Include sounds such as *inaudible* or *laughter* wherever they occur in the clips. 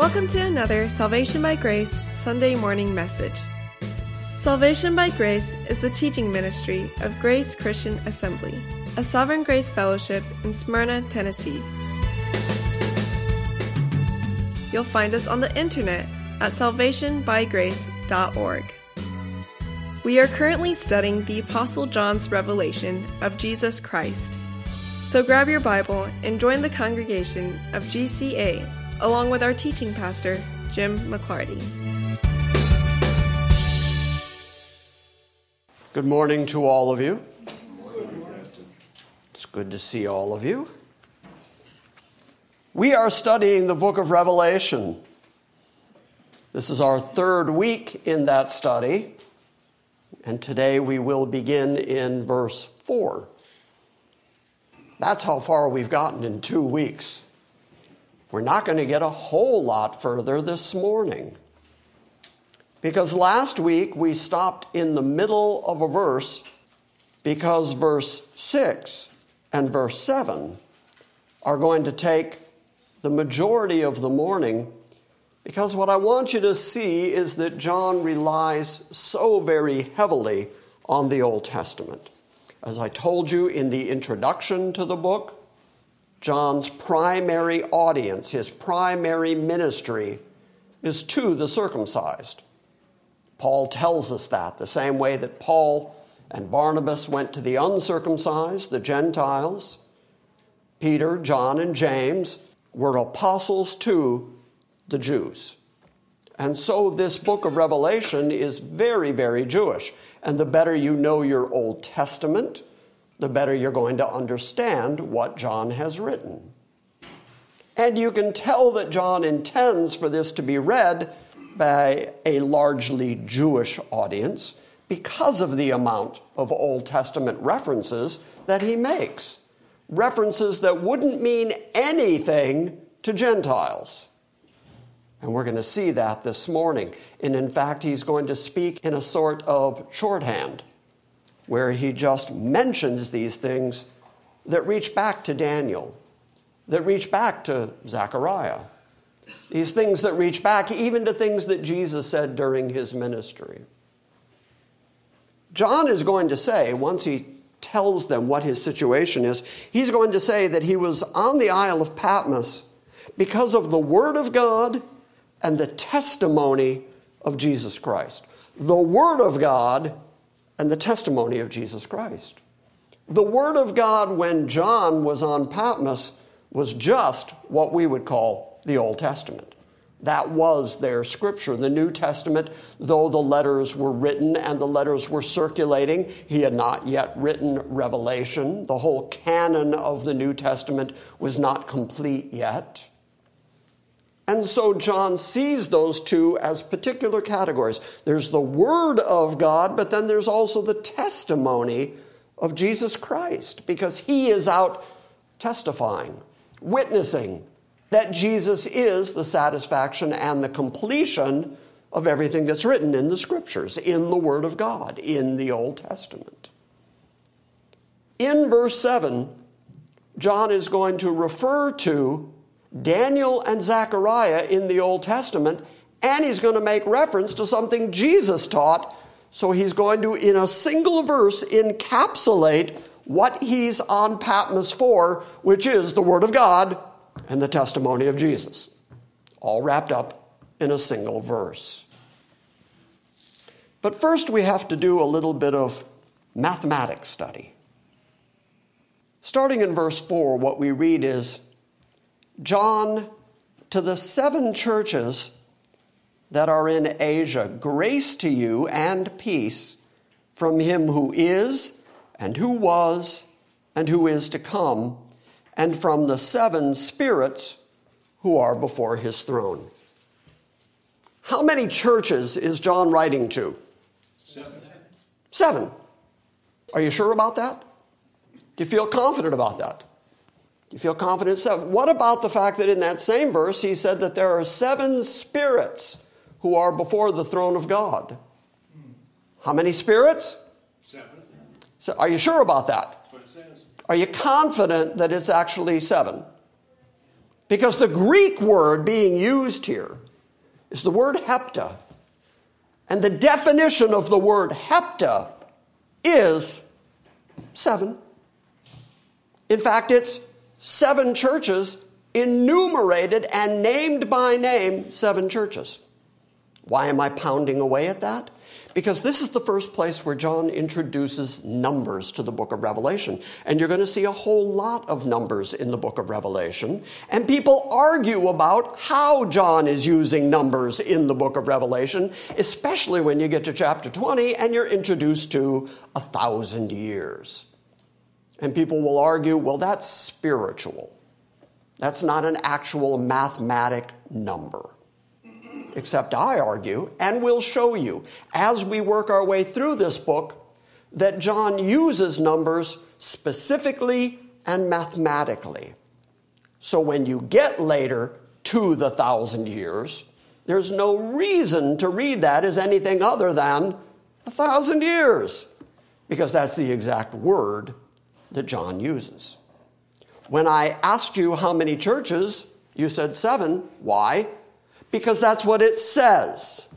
Welcome to another Salvation by Grace Sunday morning message. Salvation by Grace is the teaching ministry of Grace Christian Assembly, a Sovereign Grace Fellowship in Smyrna, Tennessee. You'll find us on the internet at salvationbygrace.org. We are currently studying the Apostle John's revelation of Jesus Christ. So grab your Bible and join the congregation of GCA along with our teaching pastor, Jim McClarty. Good morning to all of you. It's good to see all of you. We are studying the book of Revelation. This is our third week in that study, and today we will begin in verse 4. That's how far we've gotten in two weeks. We're not going to get a whole lot further this morning. Because last week we stopped in the middle of a verse because verse 6 and verse 7 are going to take the majority of the morning. Because what I want you to see is that John relies so very heavily on the Old Testament. As I told you in the introduction to the book, John's primary audience, his primary ministry, is to the circumcised. Paul tells us that, the same way that Paul and Barnabas went to the uncircumcised, the Gentiles. Peter, John, and James were apostles to the Jews. And so this book of Revelation is very, very Jewish. And the better you know your Old Testament, the better you're going to understand what John has written. And you can tell that John intends for this to be read by a largely Jewish audience because of the amount of Old Testament references that he makes. References that wouldn't mean anything to Gentiles. And we're going to see that this morning. And in fact, he's going to speak in a sort of shorthand where he just mentions these things that reach back to Daniel, that reach back to Zechariah, these things that reach back even to things that Jesus said during his ministry. John is going to say, once he tells them what his situation is, he's going to say that he was on the Isle of Patmos because of the Word of God and the testimony of Jesus Christ. The Word of God and the testimony of Jesus Christ. The Word of God, when John was on Patmos, was just what we would call the Old Testament. That was their scripture. The New Testament, though the letters were written and the letters were circulating, he had not yet written Revelation. The whole canon of the New Testament was not complete yet. And so John sees those two as particular categories. There's the Word of God, but then there's also the testimony of Jesus Christ, because he is out testifying, witnessing that Jesus is the satisfaction and the completion of everything that's written in the Scriptures, in the Word of God, in the Old Testament. In verse 7, John is going to refer to Daniel and Zechariah in the Old Testament, and he's going to make reference to something Jesus taught. So he's going to, in a single verse, encapsulate what he's on Patmos for, which is the Word of God and the testimony of Jesus, all wrapped up in a single verse. But first, we have to do a little bit of mathematics study. Starting in verse 4, what we read is John, to the seven churches that are in Asia, grace to you and peace from him who is, and who was, and who is to come, and from the seven spirits who are before his throne. How many churches is John writing to? Seven. Seven. Are you sure about that? Do you feel confident about that? Do you feel confident? Seven. What about the fact that in that same verse he said that there are seven spirits who are before the throne of God? How many spirits? Seven. So are you sure about that? That's what it says. Are you confident that it's actually seven? Because the Greek word being used here is the word hepta. And the definition of the word hepta is seven. In fact, it's seven churches enumerated and named by name, seven churches. Why am I pounding away at that? Because this is the first place where John introduces numbers to the book of Revelation. And you're going to see a whole lot of numbers in the book of Revelation. And people argue about how John is using numbers in the book of Revelation, especially when you get to chapter 20 and you're introduced to a thousand years. And people will argue, well, that's spiritual. That's not an actual mathematic number except I argue, and we'll show you as we work our way through this book that John uses numbers specifically and mathematically. So when you get later to the thousand years, there's no reason to read that as anything other than a thousand years, because that's the exact word that John uses. When I asked you how many churches, you said seven. Why? because that's what it says.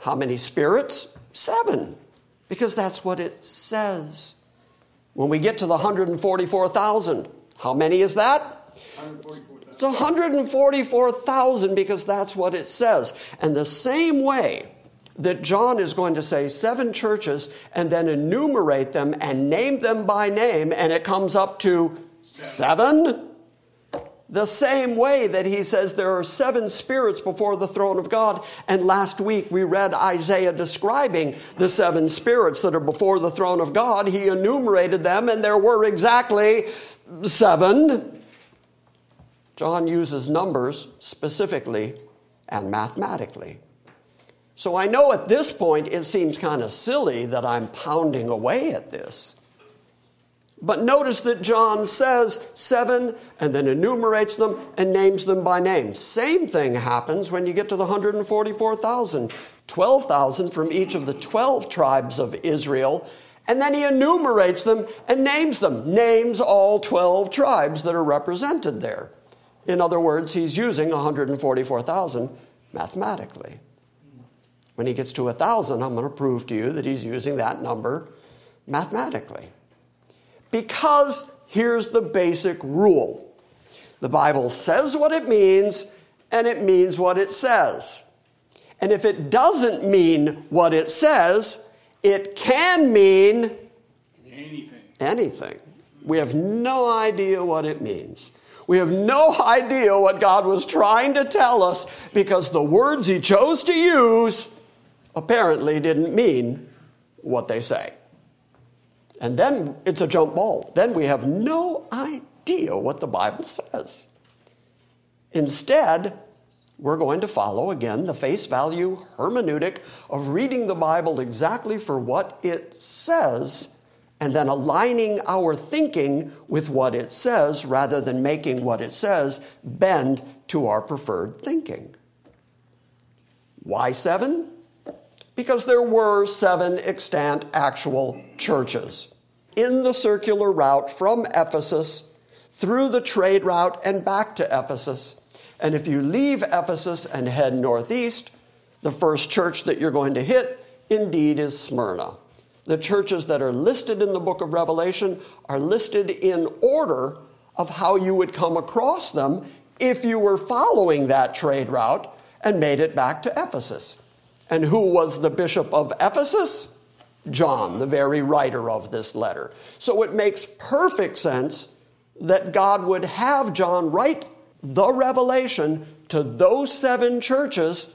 How many spirits? Seven, because that's what it says. When we get to the 144,000, how many is that? It's 144,000 because that's what it says. And the same way that John is going to say seven churches and then enumerate them and name them by name, and it comes up to seven, seven the same way that he says there are seven spirits before the throne of God. And last week we read Isaiah describing the seven spirits that are before the throne of God. He enumerated them, and there were exactly seven. John uses numbers specifically and mathematically. So I know at this point it seems kind of silly that I'm pounding away at this. But notice that John says seven and then enumerates them and names them by name. Same thing happens when you get to the 144,000. 12,000 from each of the 12 tribes of Israel. And then he enumerates them and names them, names all 12 tribes that are represented there. In other words, he's using 144,000 mathematically. When he gets to 1,000, I'm going to prove to you that he's using that number mathematically. Because here's the basic rule the Bible says what it means, and it means what it says. And if it doesn't mean what it says, it can mean anything. anything. We have no idea what it means. We have no idea what God was trying to tell us because the words He chose to use apparently didn't mean what they say. And then it's a jump ball. Then we have no idea what the Bible says. Instead, we're going to follow again the face value hermeneutic of reading the Bible exactly for what it says and then aligning our thinking with what it says rather than making what it says bend to our preferred thinking. Why seven? Because there were seven extant actual churches in the circular route from Ephesus through the trade route and back to Ephesus. And if you leave Ephesus and head northeast, the first church that you're going to hit indeed is Smyrna. The churches that are listed in the book of Revelation are listed in order of how you would come across them if you were following that trade route and made it back to Ephesus. And who was the bishop of Ephesus? John, the very writer of this letter. So it makes perfect sense that God would have John write the revelation to those seven churches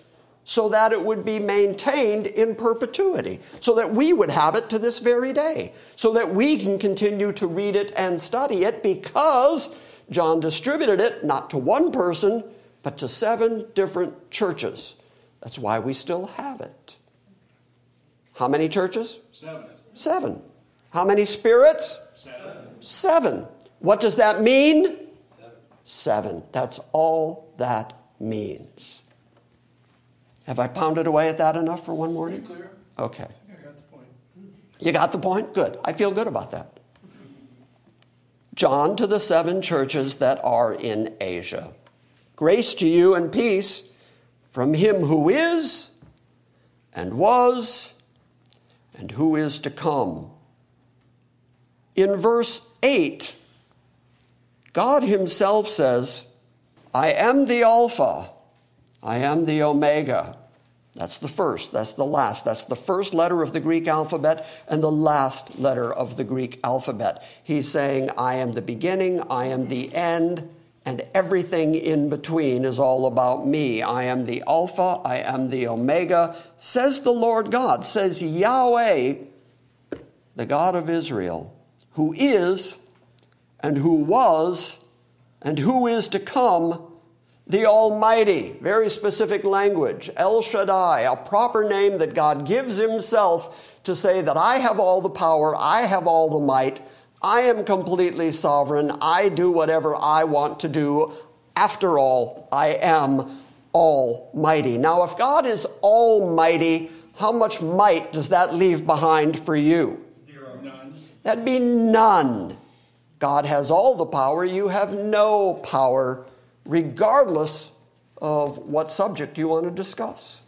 so that it would be maintained in perpetuity, so that we would have it to this very day, so that we can continue to read it and study it because John distributed it not to one person, but to seven different churches. That's why we still have it. How many churches? Seven. Seven. How many spirits? Seven. Seven. What does that mean? Seven. Seven. That's all that means. Have I pounded away at that enough for one morning? Clear. Okay. I got the point. You got the point? Good. I feel good about that. John to the seven churches that are in Asia. Grace to you and peace from him who is, and was, and who is to come. In verse 8, God Himself says, I am the Alpha, I am the Omega. That's the first, that's the last. That's the first letter of the Greek alphabet and the last letter of the Greek alphabet. He's saying, I am the beginning, I am the end, and everything in between is all about me. I am the Alpha, I am the Omega, says the Lord God, says Yahweh, the God of Israel, who is, and who was, and who is to come the Almighty, very specific language, El Shaddai, a proper name that God gives Himself to say that I have all the power, I have all the might, I am completely sovereign, I do whatever I want to do. After all, I am Almighty. Now, if God is Almighty, how much might does that leave behind for you? Zero. None. That'd be none. God has all the power, you have no power regardless of what subject you want to discuss.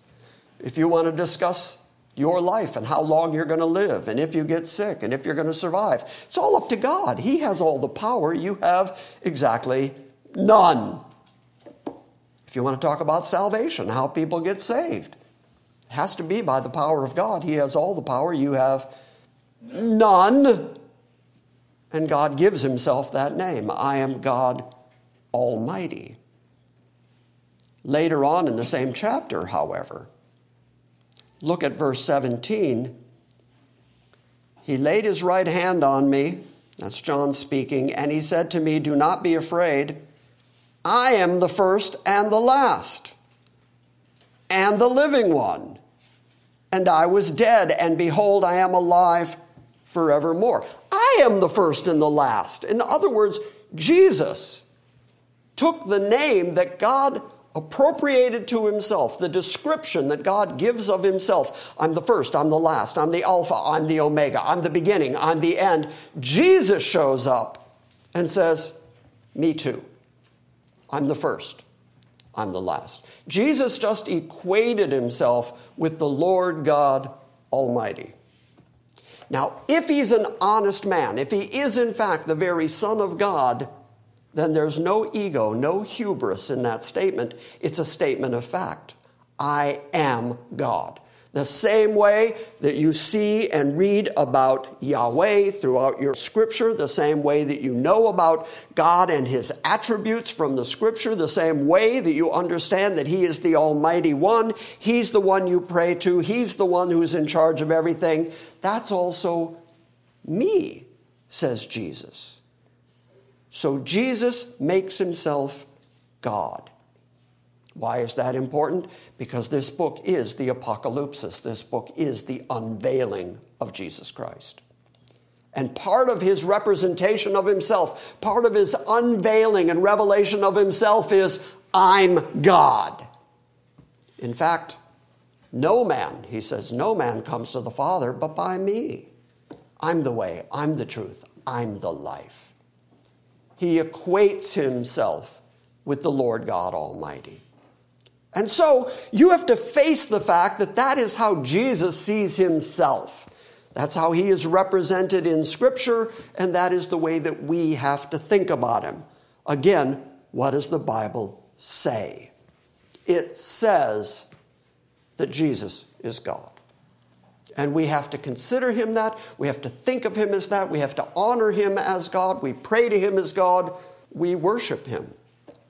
If you want to discuss your life and how long you're going to live, and if you get sick, and if you're going to survive, it's all up to God. He has all the power. You have exactly none. If you want to talk about salvation, how people get saved, it has to be by the power of God. He has all the power. You have none. And God gives Himself that name I am God Almighty. Later on in the same chapter, however, look at verse 17. He laid his right hand on me, that's John speaking, and he said to me, Do not be afraid. I am the first and the last, and the living one. And I was dead, and behold, I am alive forevermore. I am the first and the last. In other words, Jesus took the name that God appropriated to himself, the description that God gives of himself. I'm the first, I'm the last, I'm the Alpha, I'm the Omega, I'm the beginning, I'm the end. Jesus shows up and says, Me too. I'm the first, I'm the last. Jesus just equated himself with the Lord God Almighty. Now, if he's an honest man, if he is in fact the very Son of God, then there's no ego, no hubris in that statement. It's a statement of fact. I am God. The same way that you see and read about Yahweh throughout your scripture, the same way that you know about God and his attributes from the scripture, the same way that you understand that he is the Almighty One, he's the one you pray to, he's the one who's in charge of everything. That's also me, says Jesus. So Jesus makes himself God. Why is that important? Because this book is the apocalypsis. This book is the unveiling of Jesus Christ. And part of his representation of himself, part of his unveiling and revelation of himself is, I'm God. In fact, no man, he says, no man comes to the Father but by me. I'm the way, I'm the truth, I'm the life. He equates himself with the Lord God Almighty. And so you have to face the fact that that is how Jesus sees himself. That's how he is represented in Scripture, and that is the way that we have to think about him. Again, what does the Bible say? It says that Jesus is God. And we have to consider him that. We have to think of him as that. We have to honor him as God. We pray to him as God. We worship him.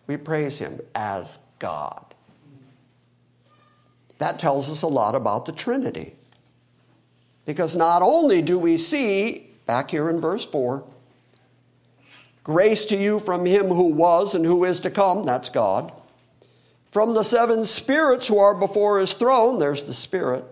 We praise him as God. That tells us a lot about the Trinity. Because not only do we see, back here in verse 4, grace to you from him who was and who is to come, that's God, from the seven spirits who are before his throne, there's the Spirit,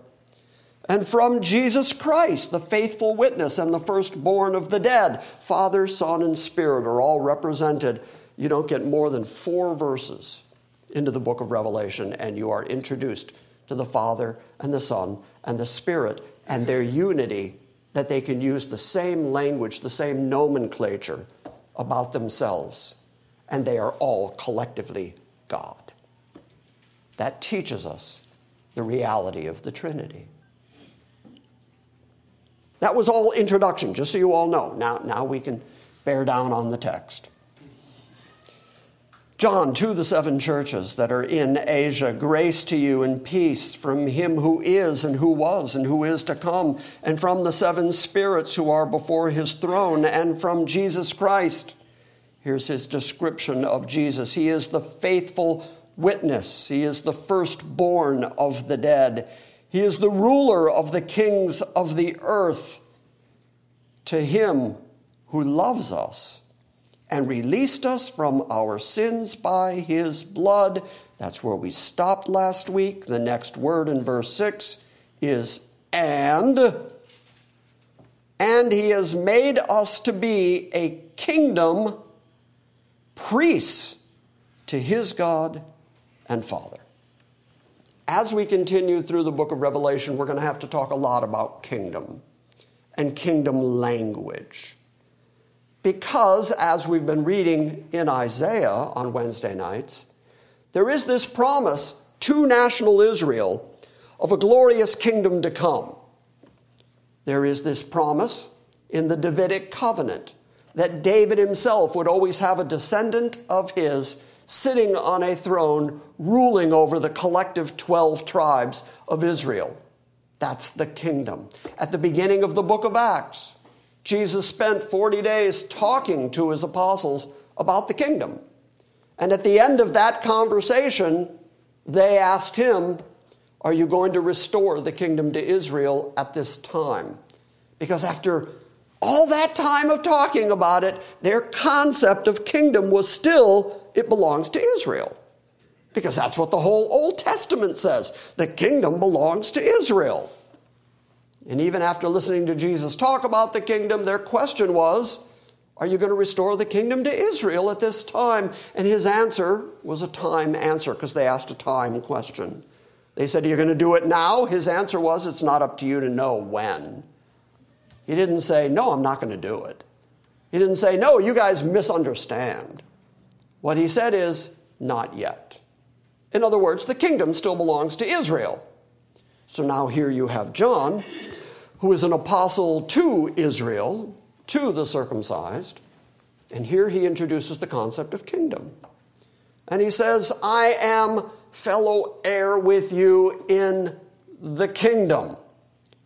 and from Jesus Christ, the faithful witness and the firstborn of the dead. Father, Son, and Spirit are all represented. You don't get more than four verses into the book of Revelation, and you are introduced to the Father and the Son and the Spirit and their unity, that they can use the same language, the same nomenclature about themselves. And they are all collectively God. That teaches us the reality of the Trinity. That was all introduction, just so you all know. Now, now we can bear down on the text. John, to the seven churches that are in Asia, grace to you and peace from him who is and who was and who is to come, and from the seven spirits who are before his throne, and from Jesus Christ. Here's his description of Jesus. He is the faithful witness, he is the firstborn of the dead, he is the ruler of the kings of the earth. To him who loves us and released us from our sins by his blood. That's where we stopped last week. The next word in verse 6 is and. And he has made us to be a kingdom, priests to his God and Father. As we continue through the book of Revelation, we're going to have to talk a lot about kingdom and kingdom language. Because, as we've been reading in Isaiah on Wednesday nights, there is this promise to national Israel of a glorious kingdom to come. There is this promise in the Davidic covenant that David himself would always have a descendant of his sitting on a throne ruling over the collective 12 tribes of Israel. That's the kingdom. At the beginning of the book of Acts, Jesus spent 40 days talking to his apostles about the kingdom. And at the end of that conversation, they asked him, Are you going to restore the kingdom to Israel at this time? Because after all that time of talking about it, their concept of kingdom was still, it belongs to Israel. Because that's what the whole Old Testament says. The kingdom belongs to Israel. And even after listening to Jesus talk about the kingdom, their question was, Are you going to restore the kingdom to Israel at this time? And his answer was a time answer because they asked a time question. They said, Are you going to do it now? His answer was, It's not up to you to know when. He didn't say, No, I'm not going to do it. He didn't say, No, you guys misunderstand. What he said is, Not yet. In other words, the kingdom still belongs to Israel. So now here you have John who is an apostle to Israel, to the circumcised. And here he introduces the concept of kingdom. And he says, I am fellow heir with you in the kingdom.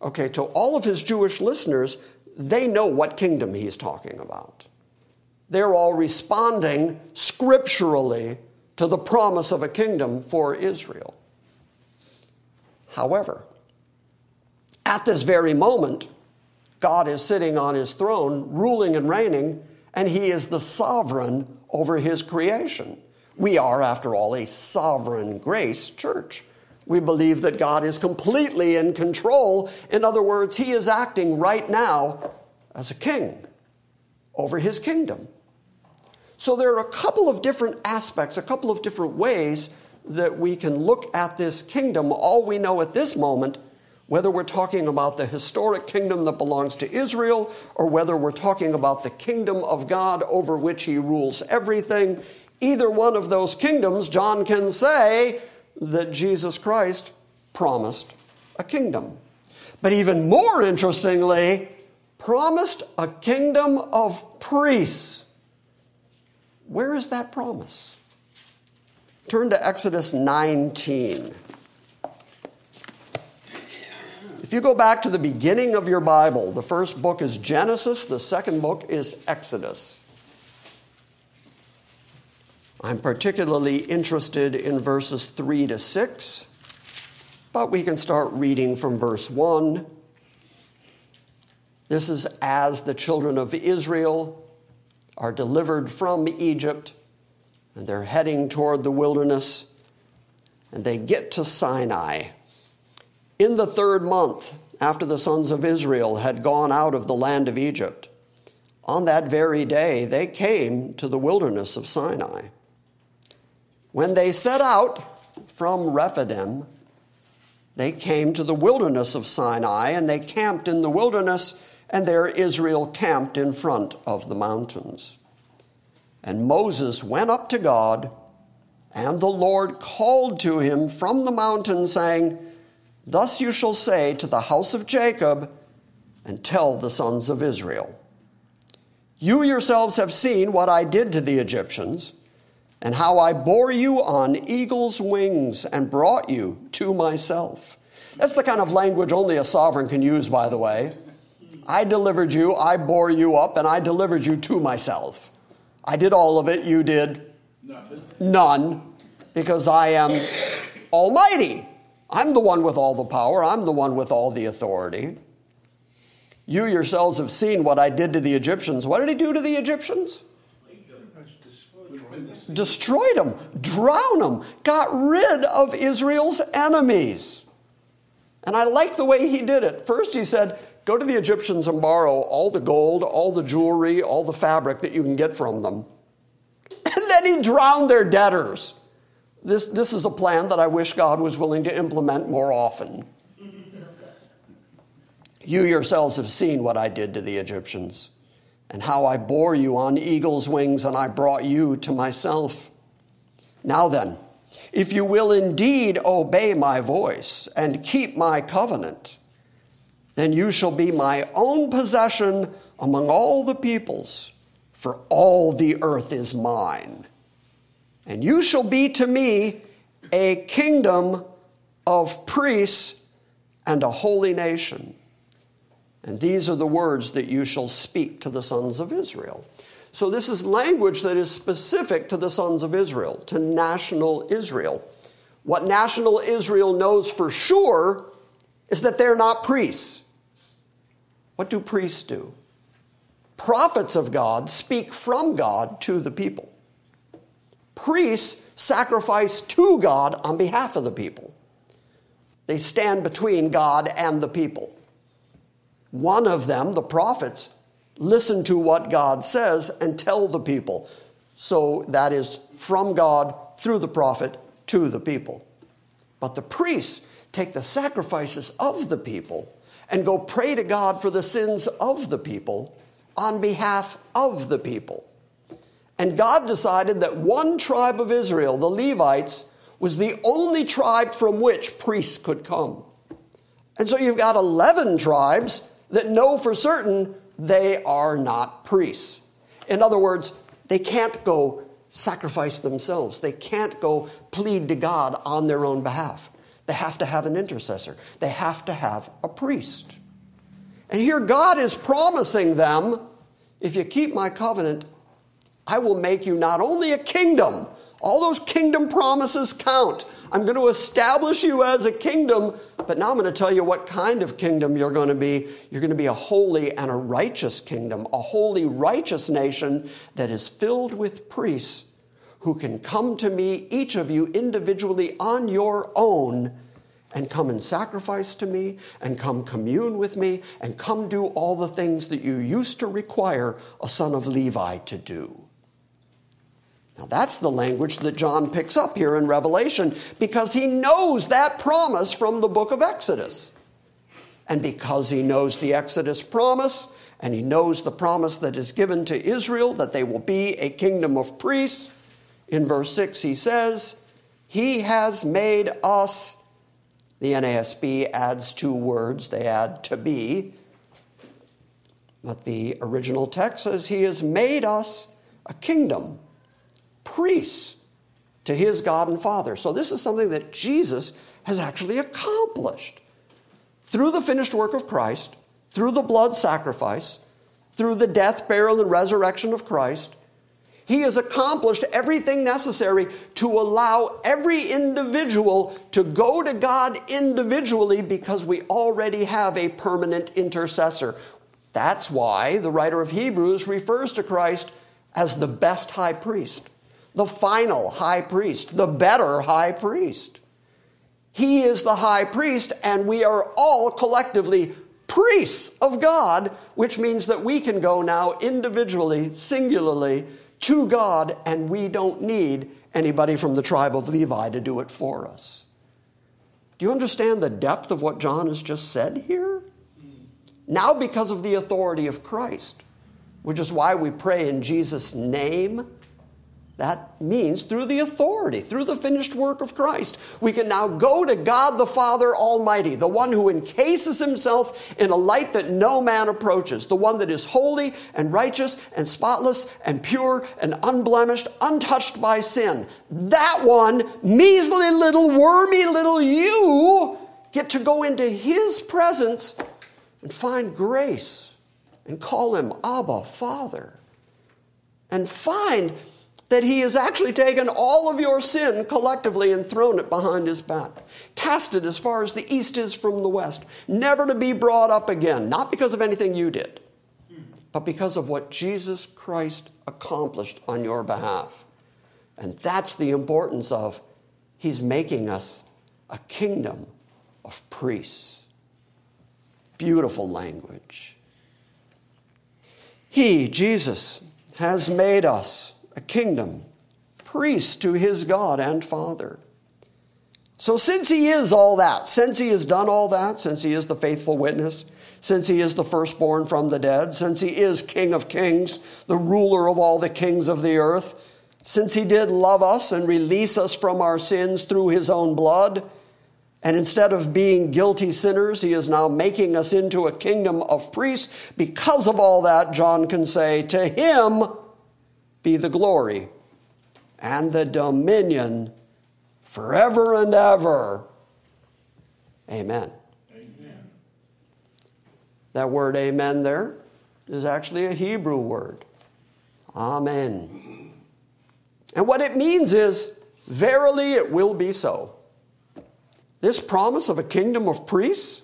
Okay, to all of his Jewish listeners, they know what kingdom he's talking about. They're all responding scripturally to the promise of a kingdom for Israel. However, at this very moment, God is sitting on his throne, ruling and reigning, and he is the sovereign over his creation. We are, after all, a sovereign grace church. We believe that God is completely in control. In other words, he is acting right now as a king over his kingdom. So there are a couple of different aspects, a couple of different ways that we can look at this kingdom. All we know at this moment whether we're talking about the historic kingdom that belongs to Israel or whether we're talking about the kingdom of God over which he rules everything, either one of those kingdoms, John can say that Jesus Christ promised a kingdom. But even more interestingly, promised a kingdom of priests. Where is that promise? Turn to Exodus 19. If you go back to the beginning of your Bible, the first book is Genesis, the second book is Exodus. I'm particularly interested in verses 3 to 6, but we can start reading from verse 1. This is as the children of Israel are delivered from Egypt and they're heading toward the wilderness and they get to Sinai. In the third month, after the sons of Israel had gone out of the land of Egypt, on that very day they came to the wilderness of Sinai. When they set out from Rephidim, they came to the wilderness of Sinai and they camped in the wilderness, and there Israel camped in front of the mountains. And Moses went up to God And the Lord called to him from the mountain, saying, Thus you shall say to the house of Jacob, and tell the sons of Israel. You yourselves have seen what I did to the Egyptians, and how I bore you on eagle's wings and brought you to myself. That's the kind of language only a sovereign can use, by the way. I delivered you, I bore you up, and I delivered you to myself. I did all of it, you did Nothing. None, because I am almighty. I'm the one with all the power, I'm the one with all the authority. You yourselves have seen what I did to the Egyptians. What did he do to the Egyptians? Destroyed them, drowned them, got rid of Israel's enemies. And I like the way he did it. First, he said, Go to the Egyptians and borrow all the gold, all the jewelry, all the fabric that you can get from them. *laughs* And then he drowned their debtors. This, this is a plan that I wish God was willing to implement more often. You yourselves have seen what I did to the Egyptians, and how I bore you on eagle's wings, and I brought you to myself. Now then, if you will indeed obey my voice and keep my covenant, then you shall be my own possession among all the peoples, for all the earth is mine. And you shall be to me a kingdom of priests and a holy nation. And these are the words that you shall speak to the sons of Israel. So, this is language that is specific to the sons of Israel, to national Israel. What national Israel knows for sure is that they're not priests. What do priests do? Prophets of God speak from God to the people. Priests sacrifice to God on behalf of the people. They stand between God and the people. One of them, the prophets, listen to what God says and tell the people. So that is from God through the prophet to the people. But the priests take the sacrifices of the people and go pray to God for the sins of the people on behalf of the people. And God decided that one tribe of Israel, the Levites, was the only tribe from which priests could come. And so you've got 11 tribes that know for certain they are not priests. In other words, they can't go sacrifice themselves, they can't go plead to God on their own behalf. They have to have an intercessor, they have to have a priest. And here God is promising them if you keep my covenant, I will make you not only a kingdom, all those kingdom promises count. I'm going to establish you as a kingdom, but now I'm going to tell you what kind of kingdom you're going to be. You're going to be a holy and a righteous kingdom, a holy, righteous nation that is filled with priests who can come to me, each of you individually on your own, and come and sacrifice to me, and come commune with me, and come do all the things that you used to require a son of Levi to do. Now, that's the language that John picks up here in Revelation because he knows that promise from the book of Exodus. And because he knows the Exodus promise, and he knows the promise that is given to Israel that they will be a kingdom of priests, in verse 6 he says, He has made us, the NASB adds two words, they add to be. But the original text says, He has made us a kingdom priests to his God and Father. So, this is something that Jesus has actually accomplished through the finished work of Christ, through the blood sacrifice, through the death, burial, and resurrection of Christ. He has accomplished everything necessary to allow every individual to go to God individually because we already have a permanent intercessor. That's why the writer of Hebrews refers to Christ as the best high priest the final high priest, the better high priest. He is the high priest, and we are all collectively priests of God, which means that we can go now individually, singularly, to God, and we don't need anybody from the tribe of Levi to do it for us. Do you understand the depth of what John has just said here? Now, because of the authority of Christ, which is why we pray in Jesus' name That means through the authority, through the finished work of Christ. We can now go to God the Father Almighty, the one who encases himself in a light that no man approaches, the one that is holy and righteous and spotless and pure and unblemished, untouched by sin. That one, measly little, wormy little you, get to go into his presence and find grace and call him Abba, Father. And find that he has actually taken all of your sin collectively and thrown it behind his back, cast it as far as the east is from the west, never to be brought up again, not because of anything you did, but because of what Jesus Christ accomplished on your behalf. And that's the importance of he's making us a kingdom of priests. Beautiful language. He, Jesus, has made us a kingdom, priest to his God and Father. So, since he is all that, since he has done all that, since he is the faithful witness, since he is the firstborn from the dead, since he is King of kings, the ruler of all the kings of the earth, since he did love us and release us from our sins through his own blood, and instead of being guilty sinners, he is now making us into a kingdom of priests. Because of all that, John can say, To him be the glory and the dominion forever and ever. Amen. Amen. That word amen there is actually a Hebrew word. Amen. And what it means is, verily it will be so. This promise of a kingdom of priests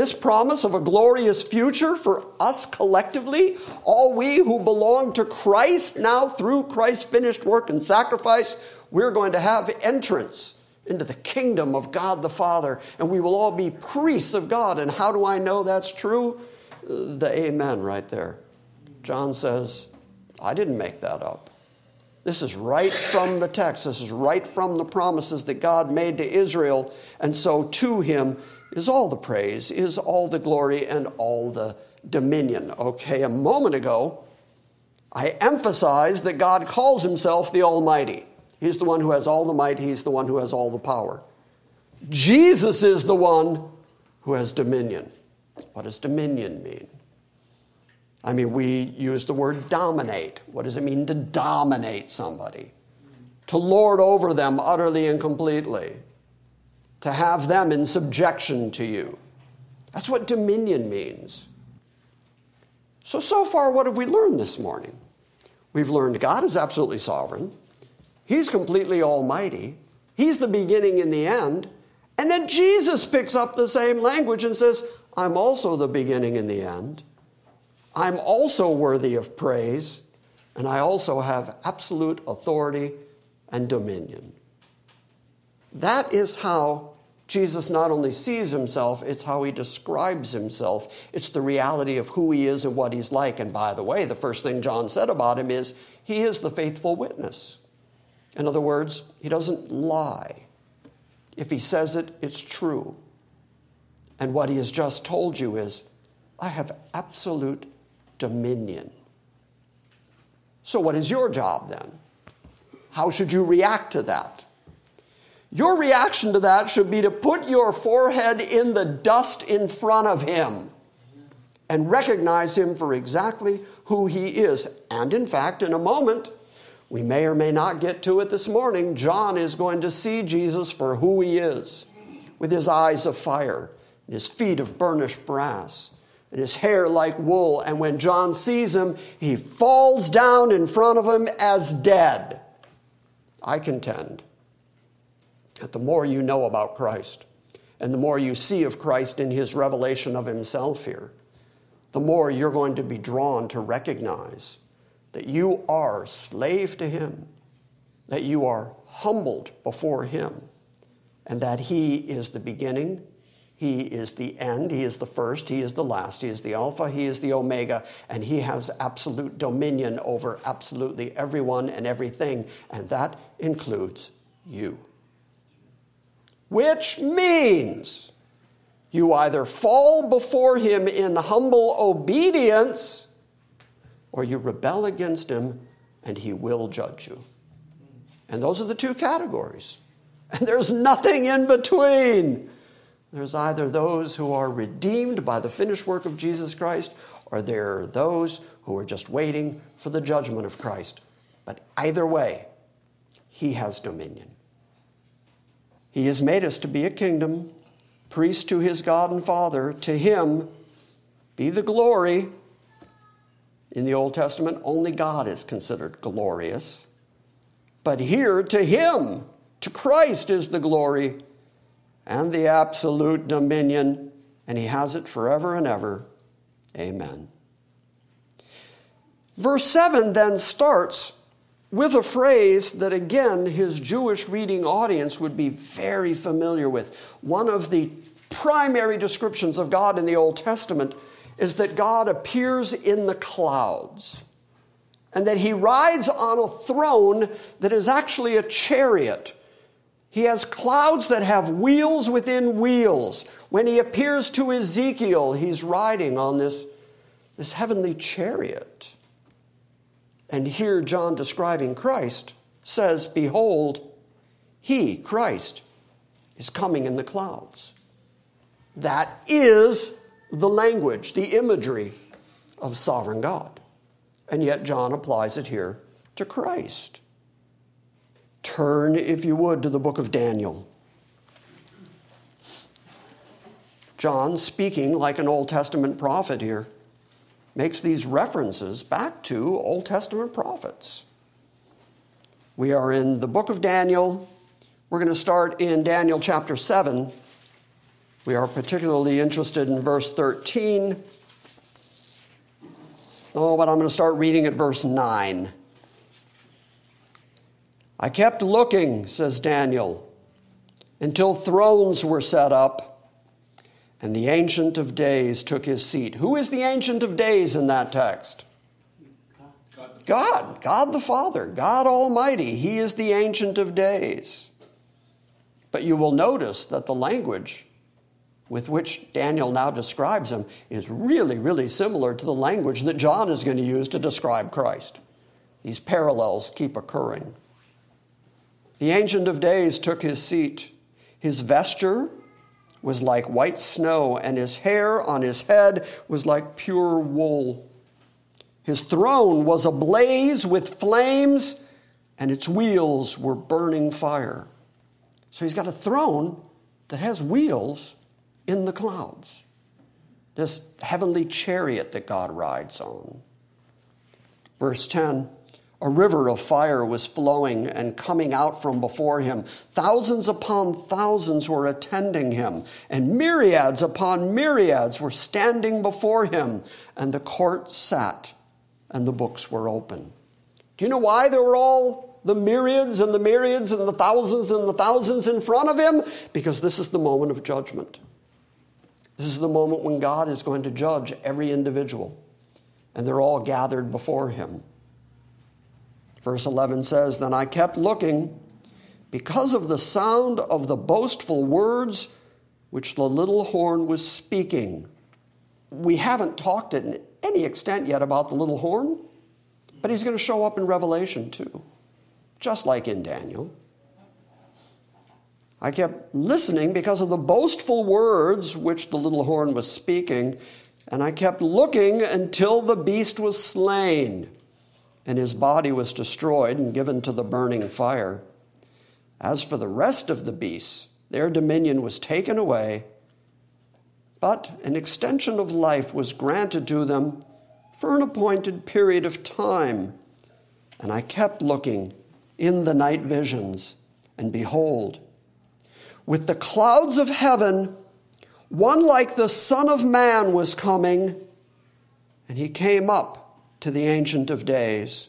this promise of a glorious future for us collectively, all we who belong to Christ now through Christ's finished work and sacrifice, we're going to have entrance into the kingdom of God the Father, and we will all be priests of God. And how do I know that's true? The amen right there. John says, I didn't make that up. This is right from the text. This is right from the promises that God made to Israel. And so to him is all the praise, is all the glory, and all the dominion. Okay, a moment ago, I emphasized that God calls himself the Almighty. He's the one who has all the might, he's the one who has all the power. Jesus is the one who has dominion. What does dominion mean? I mean, we use the word dominate. What does it mean to dominate somebody? To lord over them utterly and completely to have them in subjection to you. That's what dominion means. So, so far, what have we learned this morning? We've learned God is absolutely sovereign, He's completely almighty, He's the beginning and the end. And then Jesus picks up the same language and says, I'm also the beginning and the end. I'm also worthy of praise, and I also have absolute authority and dominion. That is how Jesus not only sees himself, it's how he describes himself. It's the reality of who he is and what he's like. And by the way, the first thing John said about him is he is the faithful witness. In other words, he doesn't lie. If he says it, it's true. And what he has just told you is, I have absolute dominion. So, what is your job then? How should you react to that? Your reaction to that should be to put your forehead in the dust in front of him and recognize him for exactly who he is. And in fact, in a moment, we may or may not get to it this morning, John is going to see Jesus for who he is, with his eyes of fire, and his feet of burnished brass, and his hair like wool. And when John sees him, he falls down in front of him as dead. I contend the more you know about Christ and the more you see of Christ in his revelation of himself here, the more you're going to be drawn to recognize that you are slave to him, that you are humbled before him, and that he is the beginning, he is the end, he is the first, he is the last, he is the Alpha, he is the Omega, and he has absolute dominion over absolutely everyone and everything, and that includes you which means you either fall before him in humble obedience or you rebel against him and he will judge you. And those are the two categories. And there's nothing in between. There's either those who are redeemed by the finished work of Jesus Christ, or there are those who are just waiting for the judgment of Christ. But either way, he has dominion. He has made us to be a kingdom, priest to his God and Father. To him be the glory. In the Old Testament, only God is considered glorious. But here, to him, to Christ is the glory and the absolute dominion, and he has it forever and ever. Amen. Verse 7 then starts with a phrase that, again, his Jewish reading audience would be very familiar with. One of the primary descriptions of God in the Old Testament is that God appears in the clouds and that he rides on a throne that is actually a chariot. He has clouds that have wheels within wheels. When he appears to Ezekiel, he's riding on this, this heavenly chariot. And here, John describing Christ says, Behold, he, Christ, is coming in the clouds. That is the language, the imagery of sovereign God. And yet, John applies it here to Christ. Turn, if you would, to the book of Daniel. John, speaking like an Old Testament prophet here, makes these references back to Old Testament prophets. We are in the book of Daniel. We're going to start in Daniel chapter 7. We are particularly interested in verse 13. Oh, but I'm going to start reading at verse 9. I kept looking, says Daniel, until thrones were set up and the Ancient of Days took his seat. Who is the Ancient of Days in that text? God, God the Father, God Almighty. He is the Ancient of Days. But you will notice that the language with which Daniel now describes him is really, really similar to the language that John is going to use to describe Christ. These parallels keep occurring. The Ancient of Days took his seat. His vesture was like white snow, and his hair on his head was like pure wool. His throne was ablaze with flames, and its wheels were burning fire. So he's got a throne that has wheels in the clouds. This heavenly chariot that God rides on. Verse 10 a river of fire was flowing and coming out from before him. Thousands upon thousands were attending him, and myriads upon myriads were standing before him. And the court sat, and the books were open. Do you know why there were all the myriads and the myriads and the thousands and the thousands in front of him? Because this is the moment of judgment. This is the moment when God is going to judge every individual, and they're all gathered before him. Verse 11 says, Then I kept looking because of the sound of the boastful words which the little horn was speaking. We haven't talked in any extent yet about the little horn, but he's going to show up in Revelation too, just like in Daniel. I kept listening because of the boastful words which the little horn was speaking, and I kept looking until the beast was slain and his body was destroyed and given to the burning fire. As for the rest of the beasts, their dominion was taken away, but an extension of life was granted to them for an appointed period of time. And I kept looking in the night visions, and behold, with the clouds of heaven, one like the Son of Man was coming, and he came up to the Ancient of Days,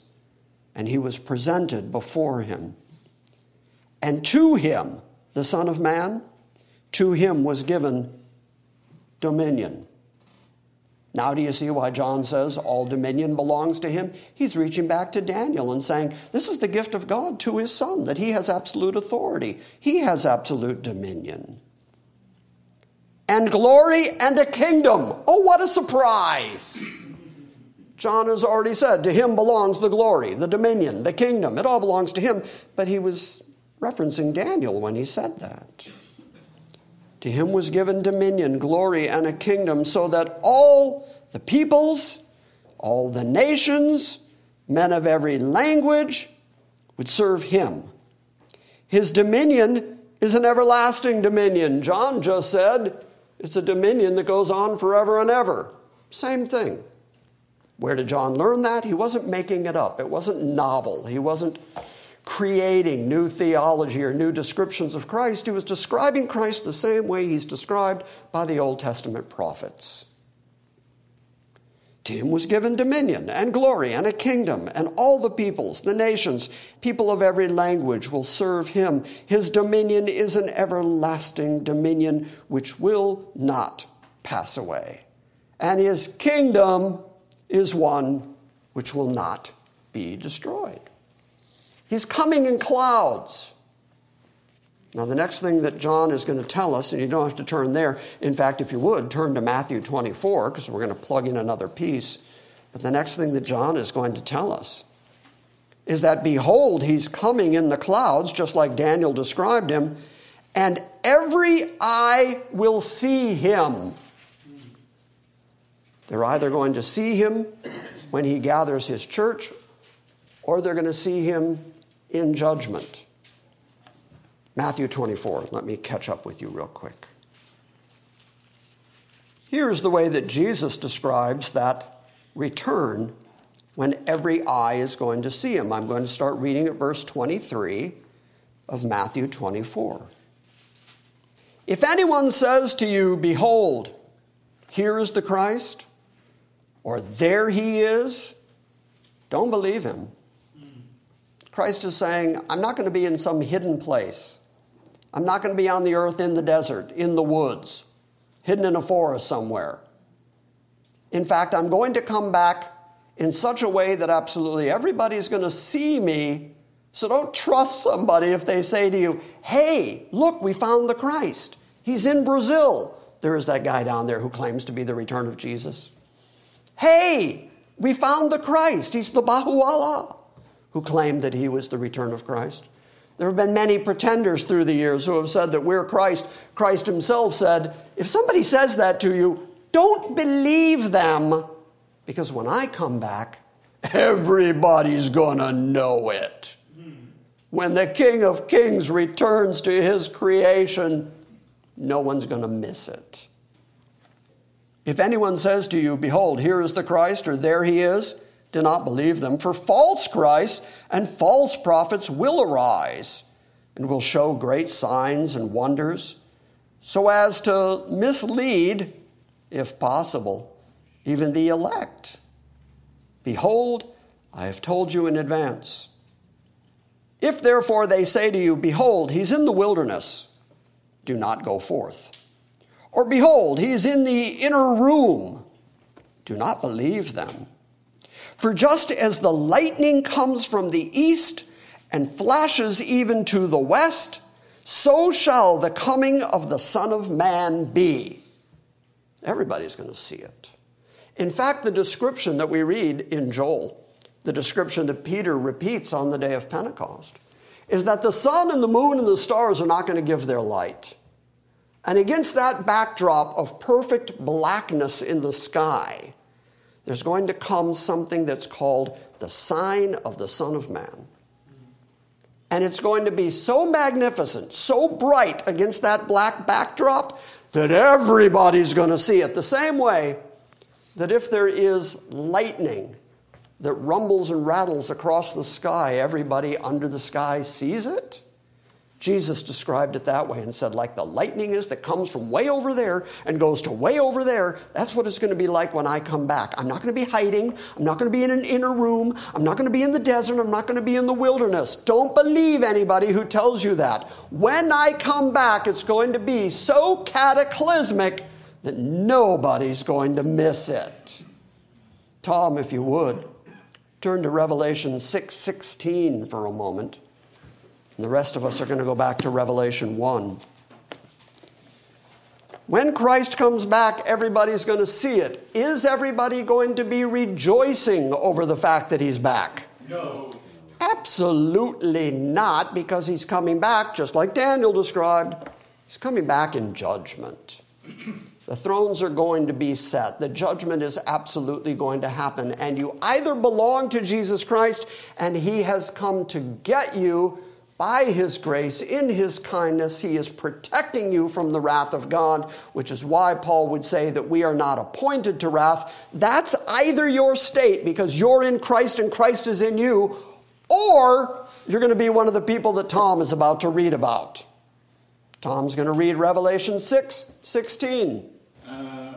and he was presented before him. And to him, the Son of Man, to him was given dominion. Now, do you see why John says all dominion belongs to him? He's reaching back to Daniel and saying, This is the gift of God to his son, that he has absolute authority, he has absolute dominion. And glory and a kingdom. Oh, what a surprise! John has already said, to him belongs the glory, the dominion, the kingdom. It all belongs to him. But he was referencing Daniel when he said that. To him was given dominion, glory, and a kingdom, so that all the peoples, all the nations, men of every language would serve him. His dominion is an everlasting dominion. John just said it's a dominion that goes on forever and ever. Same thing. Where did John learn that? He wasn't making it up. It wasn't novel. He wasn't creating new theology or new descriptions of Christ. He was describing Christ the same way he's described by the Old Testament prophets. To him was given dominion and glory and a kingdom, and all the peoples, the nations, people of every language will serve him. His dominion is an everlasting dominion which will not pass away, and his kingdom is one which will not be destroyed. He's coming in clouds. Now, the next thing that John is going to tell us, and you don't have to turn there. In fact, if you would, turn to Matthew 24, because we're going to plug in another piece. But the next thing that John is going to tell us is that, behold, he's coming in the clouds, just like Daniel described him, and every eye will see him. They're either going to see him when he gathers his church, or they're going to see him in judgment. Matthew 24, let me catch up with you real quick. Here's the way that Jesus describes that return when every eye is going to see him. I'm going to start reading at verse 23 of Matthew 24. If anyone says to you, Behold, here is the Christ, or there he is, don't believe him. Christ is saying, I'm not going to be in some hidden place. I'm not going to be on the earth in the desert, in the woods, hidden in a forest somewhere. In fact, I'm going to come back in such a way that absolutely everybody's going to see me. So don't trust somebody if they say to you, Hey, look, we found the Christ. He's in Brazil. There is that guy down there who claims to be the return of Jesus. Hey, we found the Christ. He's the Baha'u'llah who claimed that he was the return of Christ. There have been many pretenders through the years who have said that we're Christ. Christ himself said, if somebody says that to you, don't believe them, because when I come back, everybody's gonna know it. When the King of Kings returns to his creation, no one's gonna miss it. If anyone says to you, Behold, here is the Christ, or there he is, do not believe them. For false Christs and false prophets will arise and will show great signs and wonders, so as to mislead, if possible, even the elect. Behold, I have told you in advance. If therefore they say to you, Behold, he's in the wilderness, do not go forth. Or behold, he is in the inner room, do not believe them. For just as the lightning comes from the east and flashes even to the west, so shall the coming of the Son of Man be. Everybody's going to see it. In fact, the description that we read in Joel, the description that Peter repeats on the day of Pentecost, is that the sun and the moon and the stars are not going to give their light. And against that backdrop of perfect blackness in the sky, there's going to come something that's called the sign of the Son of Man. And it's going to be so magnificent, so bright against that black backdrop that everybody's going to see it. The same way that if there is lightning that rumbles and rattles across the sky, everybody under the sky sees it. Jesus described it that way and said, like the lightning is that comes from way over there and goes to way over there, that's what it's going to be like when I come back. I'm not going to be hiding. I'm not going to be in an inner room. I'm not going to be in the desert. I'm not going to be in the wilderness. Don't believe anybody who tells you that. When I come back, it's going to be so cataclysmic that nobody's going to miss it. Tom, if you would, turn to Revelation 6:16 for a moment. And the rest of us are going to go back to Revelation 1. When Christ comes back, everybody's going to see it. Is everybody going to be rejoicing over the fact that he's back? No. Absolutely not, because he's coming back, just like Daniel described. He's coming back in judgment. *clears throat* The thrones are going to be set. The judgment is absolutely going to happen. And you either belong to Jesus Christ and he has come to get you by his grace, in his kindness, he is protecting you from the wrath of God, which is why Paul would say that we are not appointed to wrath. That's either your state because you're in Christ and Christ is in you, or you're going to be one of the people that Tom is about to read about. Tom's going to read Revelation 6 16. Uh,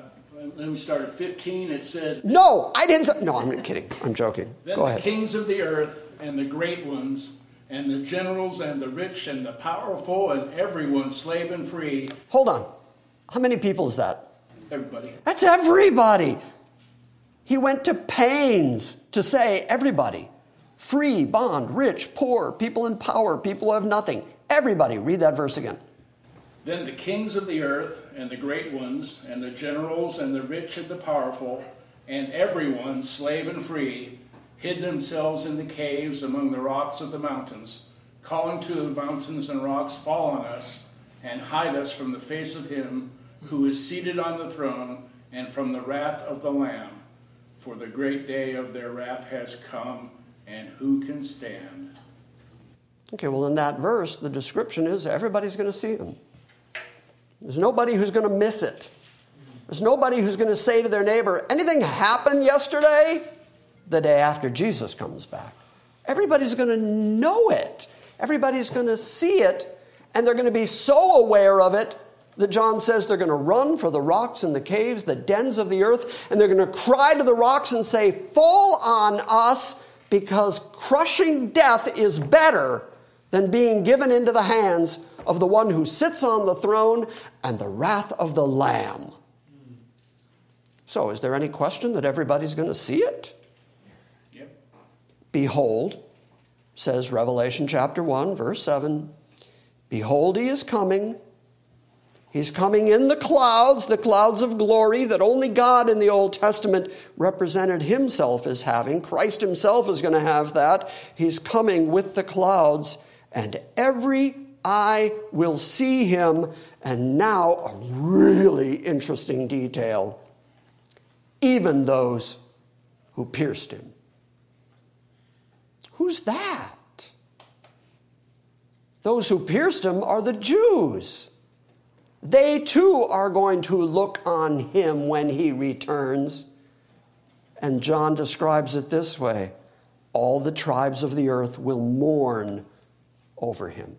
let me start at 15. It says, No, I didn't. No, I'm kidding. I'm joking. Then Go the ahead. kings of the earth and the great ones, and the generals and the rich and the powerful, and everyone, slave and free, Hold on. How many people is that? everybody, That's everybody. He went to pains to say everybody free, bond, rich, poor, people in power, people who have nothing. Everybody. Read that verse again. Then the kings of the earth and the great ones, and the generals and the rich and the powerful, and everyone, slave and free, hid themselves in the caves among the rocks of the mountains, calling to the mountains and rocks, Fall on us, and hide us from the face of him who is seated on the throne, and from the wrath of the Lamb. For the great day of their wrath has come, and who can stand? Okay, well, in that verse, the description is everybody's going to see him. There's nobody who's going to miss it. There's nobody who's going to say to their neighbor, anything happened yesterday? The day after Jesus comes back. Everybody's going to know it. Everybody's going to see it, and they're going to be so aware of it that John says they're going to run for the rocks and the caves, the dens of the earth, and they're going to cry to the rocks and say, Fall on us, because crushing death is better than being given into the hands of the one who sits on the throne and the wrath of the Lamb. So, is there any question that everybody's going to see it? Behold, says Revelation chapter 1, verse 7 Behold, he is coming. He's coming in the clouds, the clouds of glory that only God in the Old Testament represented himself as having. Christ himself is going to have that. He's coming with the clouds, and every eye will see him. And now, a really interesting detail even those who pierced him. Who's that? Those who pierced him are the Jews. They too are going to look on him when he returns. And John describes it this way all the tribes of the earth will mourn over him.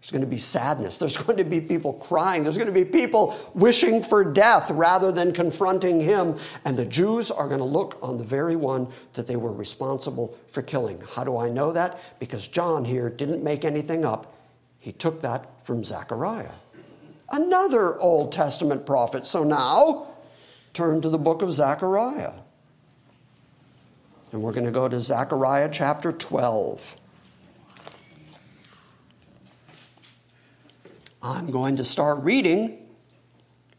There's going to be sadness. There's *laughs* going to be people crying. There's going to be people wishing for death rather than confronting him. And the Jews are going to look on the very one that they were responsible for killing. How do I know that? Because John here didn't make anything up. He took that from Zechariah, another Old Testament prophet. So now, turn to the book of Zechariah. And we're going to go to Zechariah chapter 12. I'm going to start reading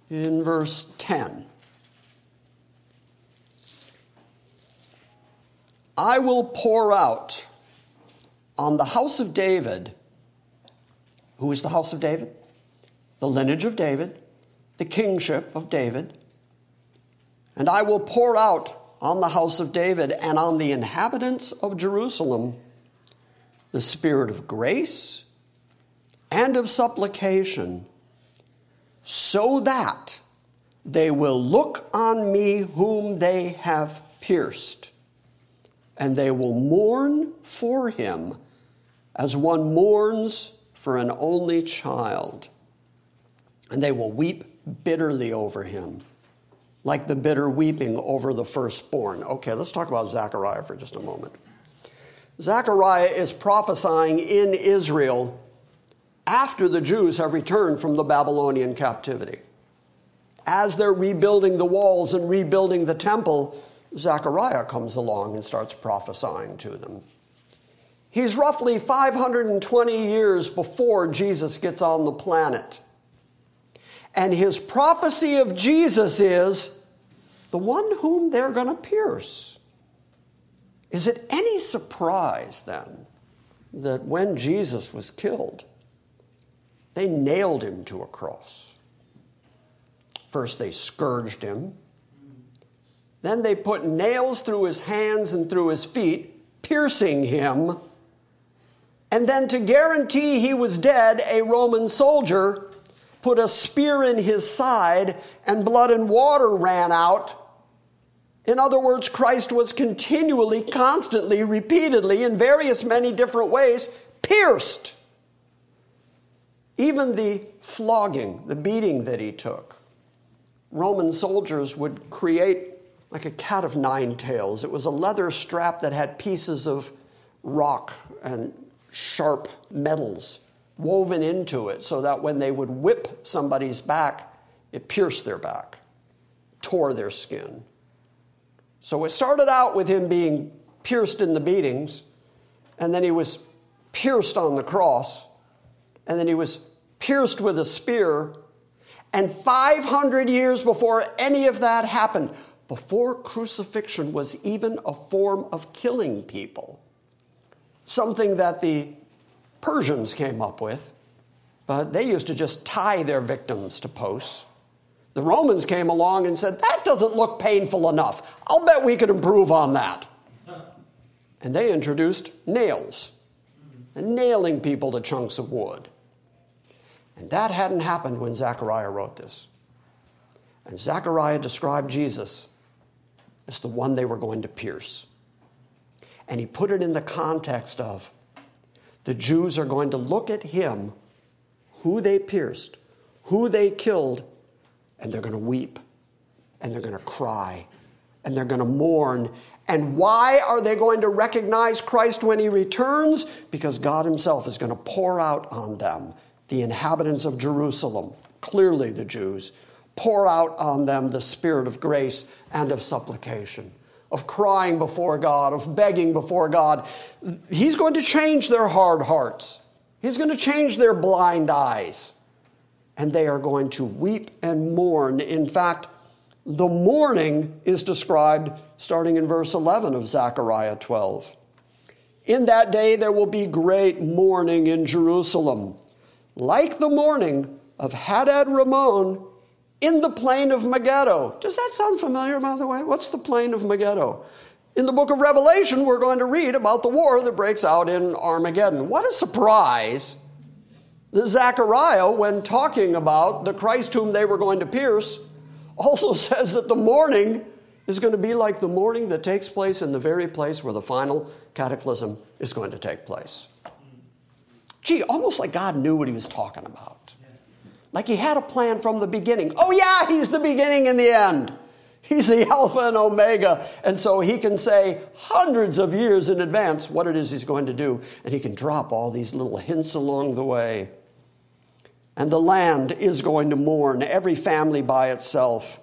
in verse 10. I will pour out on the house of David. Who is the house of David? The lineage of David, the kingship of David. And I will pour out on the house of David and on the inhabitants of Jerusalem the spirit of grace and of supplication, so that they will look on me whom they have pierced, and they will mourn for him as one mourns for an only child. And they will weep bitterly over him, like the bitter weeping over the firstborn. Okay, let's talk about Zechariah for just a moment. Zechariah is prophesying in Israel after the Jews have returned from the Babylonian captivity. As they're rebuilding the walls and rebuilding the temple, Zechariah comes along and starts prophesying to them. He's roughly 520 years before Jesus gets on the planet. And his prophecy of Jesus is the one whom they're going to pierce. Is it any surprise then that when Jesus was killed, they nailed him to a cross? First, they scourged him. Then they put nails through his hands and through his feet, piercing him. And then, to guarantee he was dead, a Roman soldier put a spear in his side, and blood and water ran out. In other words, Christ was continually, constantly, repeatedly, in various many different ways, pierced. Even the flogging, the beating that he took, Roman soldiers would create like a cat of nine tails. It was a leather strap that had pieces of rock and sharp metals woven into it so that when they would whip somebody's back, it pierced their back, tore their skin. So it started out with him being pierced in the beatings, and then he was pierced on the cross, and then he was pierced with a spear. And 500 years before any of that happened, before crucifixion was even a form of killing people, something that the Persians came up with, but they used to just tie their victims to posts. The Romans came along and said, That doesn't look painful enough. I'll bet we could improve on that. And they introduced nails and nailing people to chunks of wood. And that hadn't happened when Zechariah wrote this. And Zechariah described Jesus as the one they were going to pierce. And he put it in the context of the Jews are going to look at him, who they pierced, who they killed, and they're going to weep, and they're going to cry, and they're going to mourn. And why are they going to recognize Christ when he returns? Because God himself is going to pour out on them, the inhabitants of Jerusalem, clearly the Jews, pour out on them the spirit of grace and of supplication of crying before God, of begging before God. He's going to change their hard hearts. He's going to change their blind eyes. And they are going to weep and mourn. In fact, the mourning is described starting in verse 11 of Zechariah 12. In that day there will be great mourning in Jerusalem, like the mourning of Hadadrimmon in the plain of Megiddo. Does that sound familiar, by the way? What's the plain of Megiddo? In the book of Revelation, we're going to read about the war that breaks out in Armageddon. What a surprise that Zechariah, when talking about the Christ whom they were going to pierce, also *laughs* says that the mourning is going to be like the mourning that takes place in the very place where the final cataclysm is going to take place. Gee, almost like God knew what he was talking about. Like he had a plan from the beginning. Oh, yeah, he's the beginning and the end. He's the Alpha and Omega. And so he can say hundreds of years in advance what it is he's going to do. And he can drop all these little hints along the way. And the land is going to mourn, every family by itself.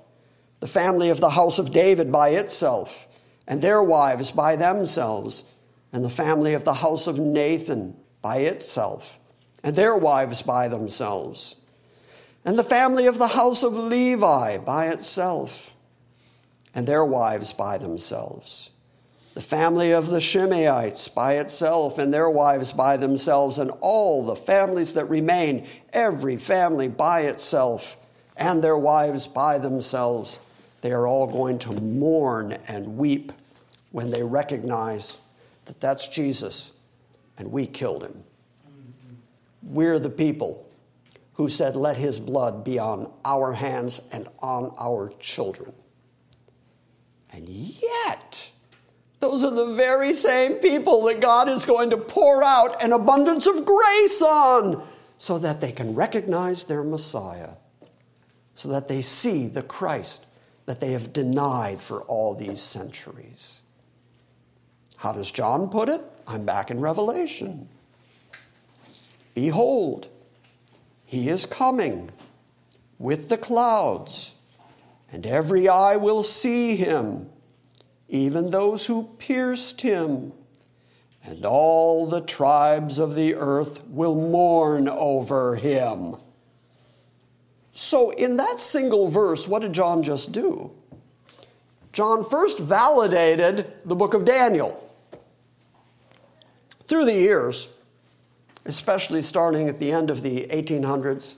The family of the house of David by itself, and their wives by themselves. And the family of the house of Nathan by itself, and their wives by themselves and the family of the house of Levi by itself, and their wives by themselves. The family of the Shimeites by itself, and their wives by themselves, and all the families that remain, every family by itself, and their wives by themselves. They are all going to mourn and weep when they recognize that that's Jesus and we killed him. We're the people who said, Let his blood be on our hands and on our children. And yet, those are the very same people that God is going to pour out an abundance of grace on so that they can recognize their Messiah, so that they see the Christ that they have denied for all these centuries. How does John put it? I'm back in Revelation. Behold, he is coming with the clouds, and every eye will see him, even those who pierced him, and all the tribes of the earth will mourn over him. So, in that single verse, what did John just do? John first validated the book of Daniel. Through the years, especially starting at the end of the 1800s,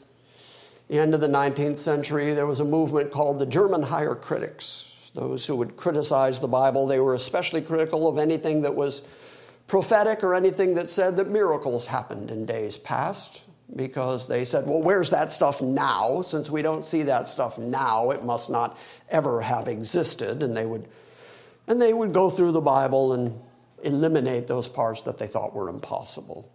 the end of the 19th century, there was a movement called the German higher critics, those who would criticize the Bible. They were especially critical of anything that was prophetic or anything that said that miracles happened in days past because they said, well, where's that stuff now? Since we don't see that stuff now, it must not ever have existed. And they would, and they would go through the Bible and eliminate those parts that they thought were impossible.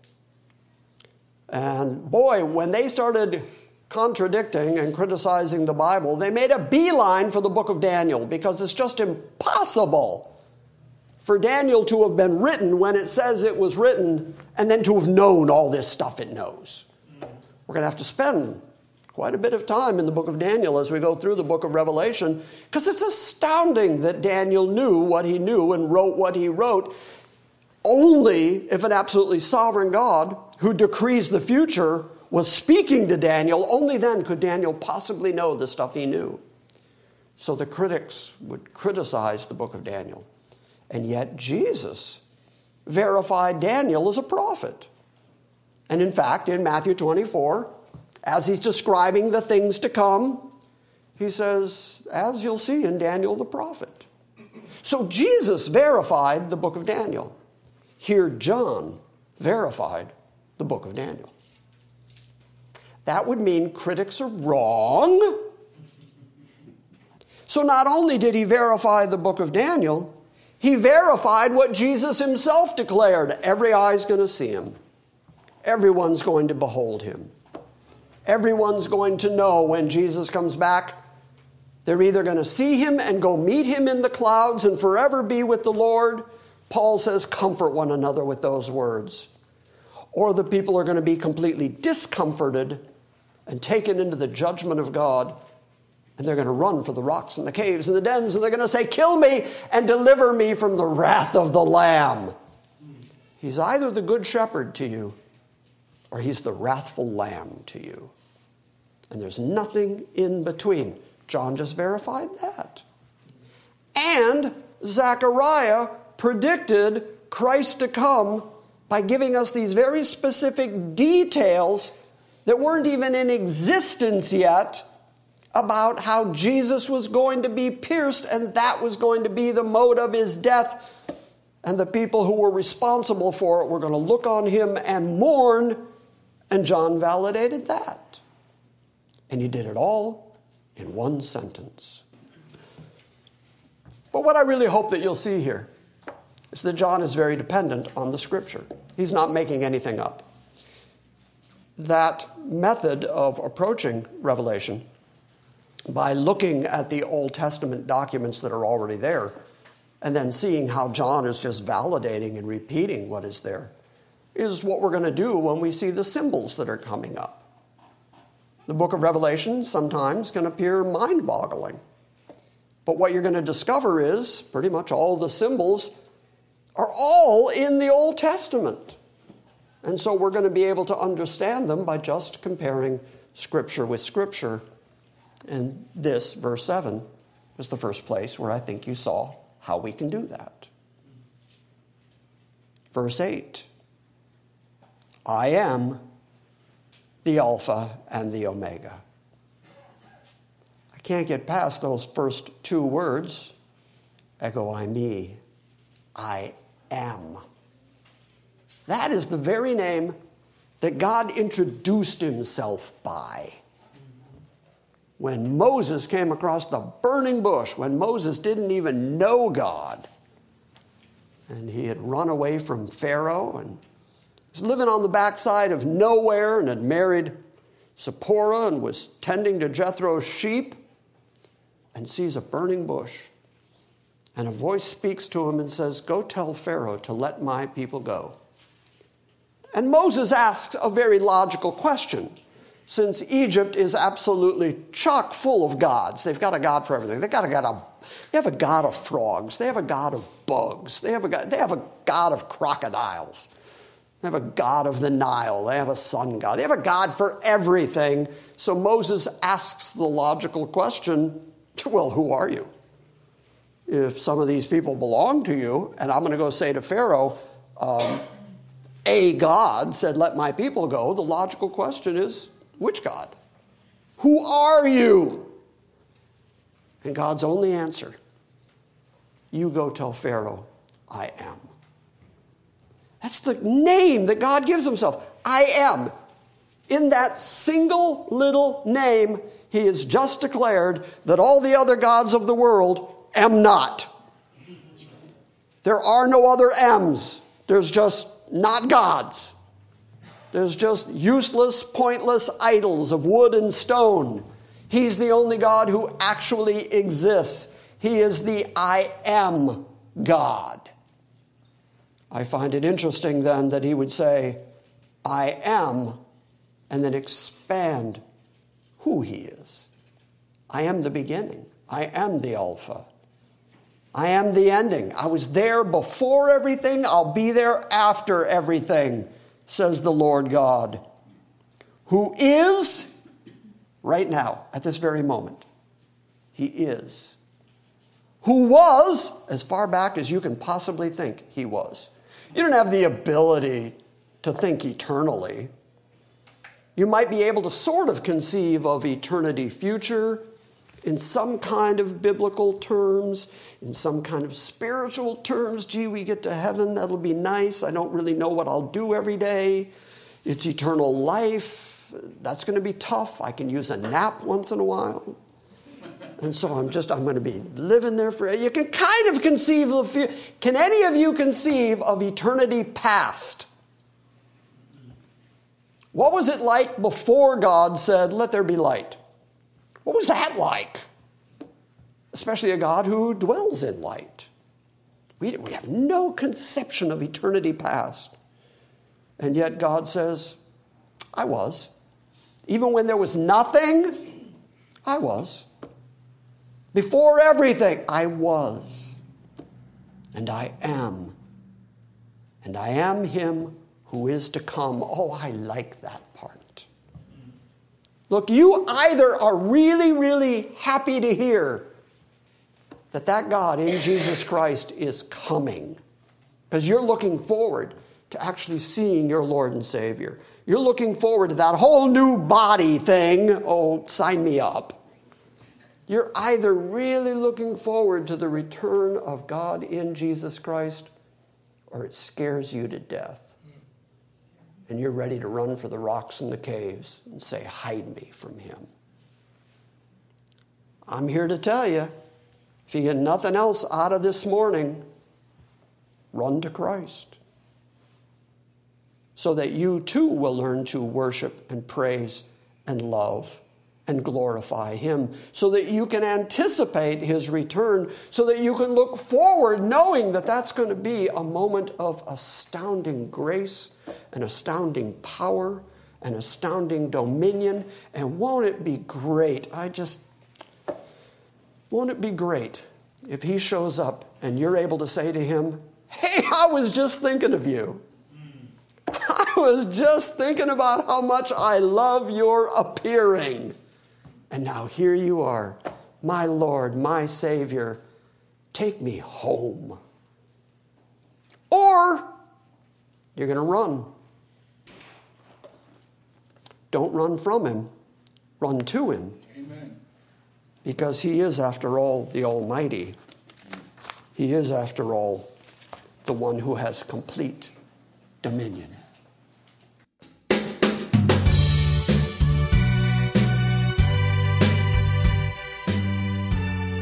And boy, when they started contradicting and criticizing the Bible, they made a beeline for the book of Daniel because it's just impossible for Daniel to have been written when it says it was written and then to have known all this stuff it knows. We're going to have to spend quite a bit of time in the book of Daniel as we go through the book of Revelation because it's astounding that Daniel knew what he knew and wrote what he wrote. Only if an absolutely sovereign God who decrees the future was speaking to Daniel, only then could Daniel possibly know the stuff he knew. So the critics would criticize the book of Daniel. And yet Jesus verified Daniel as a prophet. And in fact, in Matthew 24, as he's describing the things to come, he says, as you'll see in Daniel the prophet. So Jesus verified the book of Daniel. Here, John verified the book of Daniel. That would mean critics are wrong. So not only did he verify the book of Daniel, he verified what Jesus himself declared every eye is going to see him. Everyone's going to behold him. Everyone's going to know when Jesus comes back. They're either going to see him and go meet him in the clouds and forever be with the Lord. Paul says, comfort one another with those words. Or the people are going to be completely discomforted and taken into the judgment of God. And they're going to run for the rocks and the caves and the dens, and they're going to say, Kill me and deliver me from the wrath of the Lamb. He's either the good shepherd to you or he's the wrathful lamb to you. And there's nothing in between. John just verified that. And Zechariah predicted Christ to come by giving us these very specific details that weren't even in existence yet about how Jesus was going to be pierced and that was going to be the mode of his death. And the people who were responsible for it were going to look on him and mourn and John validated that. And he did it all in one sentence. But what I really hope that you'll see here is that John is very dependent on the scripture. He's not making anything up. That method of approaching Revelation by looking at the Old Testament documents that are already there and then seeing how John is just validating and repeating what is there is what we're going to do when we see the symbols that are coming up. The book of Revelation sometimes can appear mind boggling. But what you're going to discover is pretty much all the symbols are all in the Old Testament. And so we're going to be able to understand them by just comparing Scripture with Scripture. And this, verse 7, is the first place where I think you saw how we can do that. Verse 8 I am the Alpha and the Omega. I can't get past those first two words ego eimi, I am. That is the very name that God introduced himself by. When Moses came across the burning bush, when Moses didn't even know God, and he had run away from Pharaoh and was living on the backside of nowhere and had married Zipporah and was tending to Jethro's sheep and sees a burning bush. And a voice speaks to him and says, Go tell Pharaoh to let my people go. And Moses asks a very logical question. Since Egypt is absolutely chock full of gods, they've got a god for everything. They've got a god of, they have a god of frogs. They have a god of bugs. They have a god, they have a god of crocodiles. They have a God of the Nile. They have a sun god. They have a God for everything. So Moses asks the logical question well, who are you? If some of these people belong to you, and I'm going to go say to Pharaoh, um, a God said, Let my people go, the logical question is, which God? Who are you? And God's only answer, you go tell Pharaoh, I am. That's the name that God gives himself. I am. In that single little name, he has just declared that all the other gods of the world am not. There are no other M's. There's just not gods. There's just useless, pointless idols of wood and stone. He's the only God who actually exists. He is the I am God. I find it interesting then that he would say, I am, and then expand who he is. I am the beginning. I am the Alpha. I am the ending. I was there before everything. I'll be there after everything, says the Lord God, who is right now, at this very moment. He is. Who was, as far back as you can possibly think he was. You don't have the ability to think eternally. You might be able to sort of conceive of eternity future in some kind of biblical terms, in some kind of spiritual terms. Gee, we get to heaven, that'll be nice. I don't really know what I'll do every day. It's eternal life. That's going to be tough. I can use a nap once in a while. And so I'm just, I'm going to be living there for, you can kind of conceive of, can any of you conceive of eternity past? What was it like before God said, let there be light? What was that like? Especially a God who dwells in light. We, we have no conception of eternity past. And yet God says, I was. Even when there was nothing, I was. Before everything, I was, and I am, and I am Him who is to come. Oh, I like that part. Look, you either are really, really happy to hear that that God in Jesus Christ is coming, because you're looking forward to actually seeing your Lord and Savior. You're looking forward to that whole new body thing. Oh, sign me up. You're either really looking forward to the return of God in Jesus Christ or it scares you to death. And you're ready to run for the rocks and the caves and say, Hide me from him. I'm here to tell you if you get nothing else out of this morning, run to Christ. So that you too will learn to worship and praise and love and glorify Him so that you can anticipate His return, so that you can look forward knowing that that's going to be a moment of astounding grace and astounding power and astounding dominion. And won't it be great? I just, won't it be great if He shows up and you're able to say to Him, Hey, I was just thinking of you. I was just thinking about how much I love your appearing. And now here you are, my Lord, my Savior. Take me home. Or you're going to run. Don't run from Him, run to Him. Amen. Because He is, after all, the Almighty. He is, after all, the one who has complete dominion.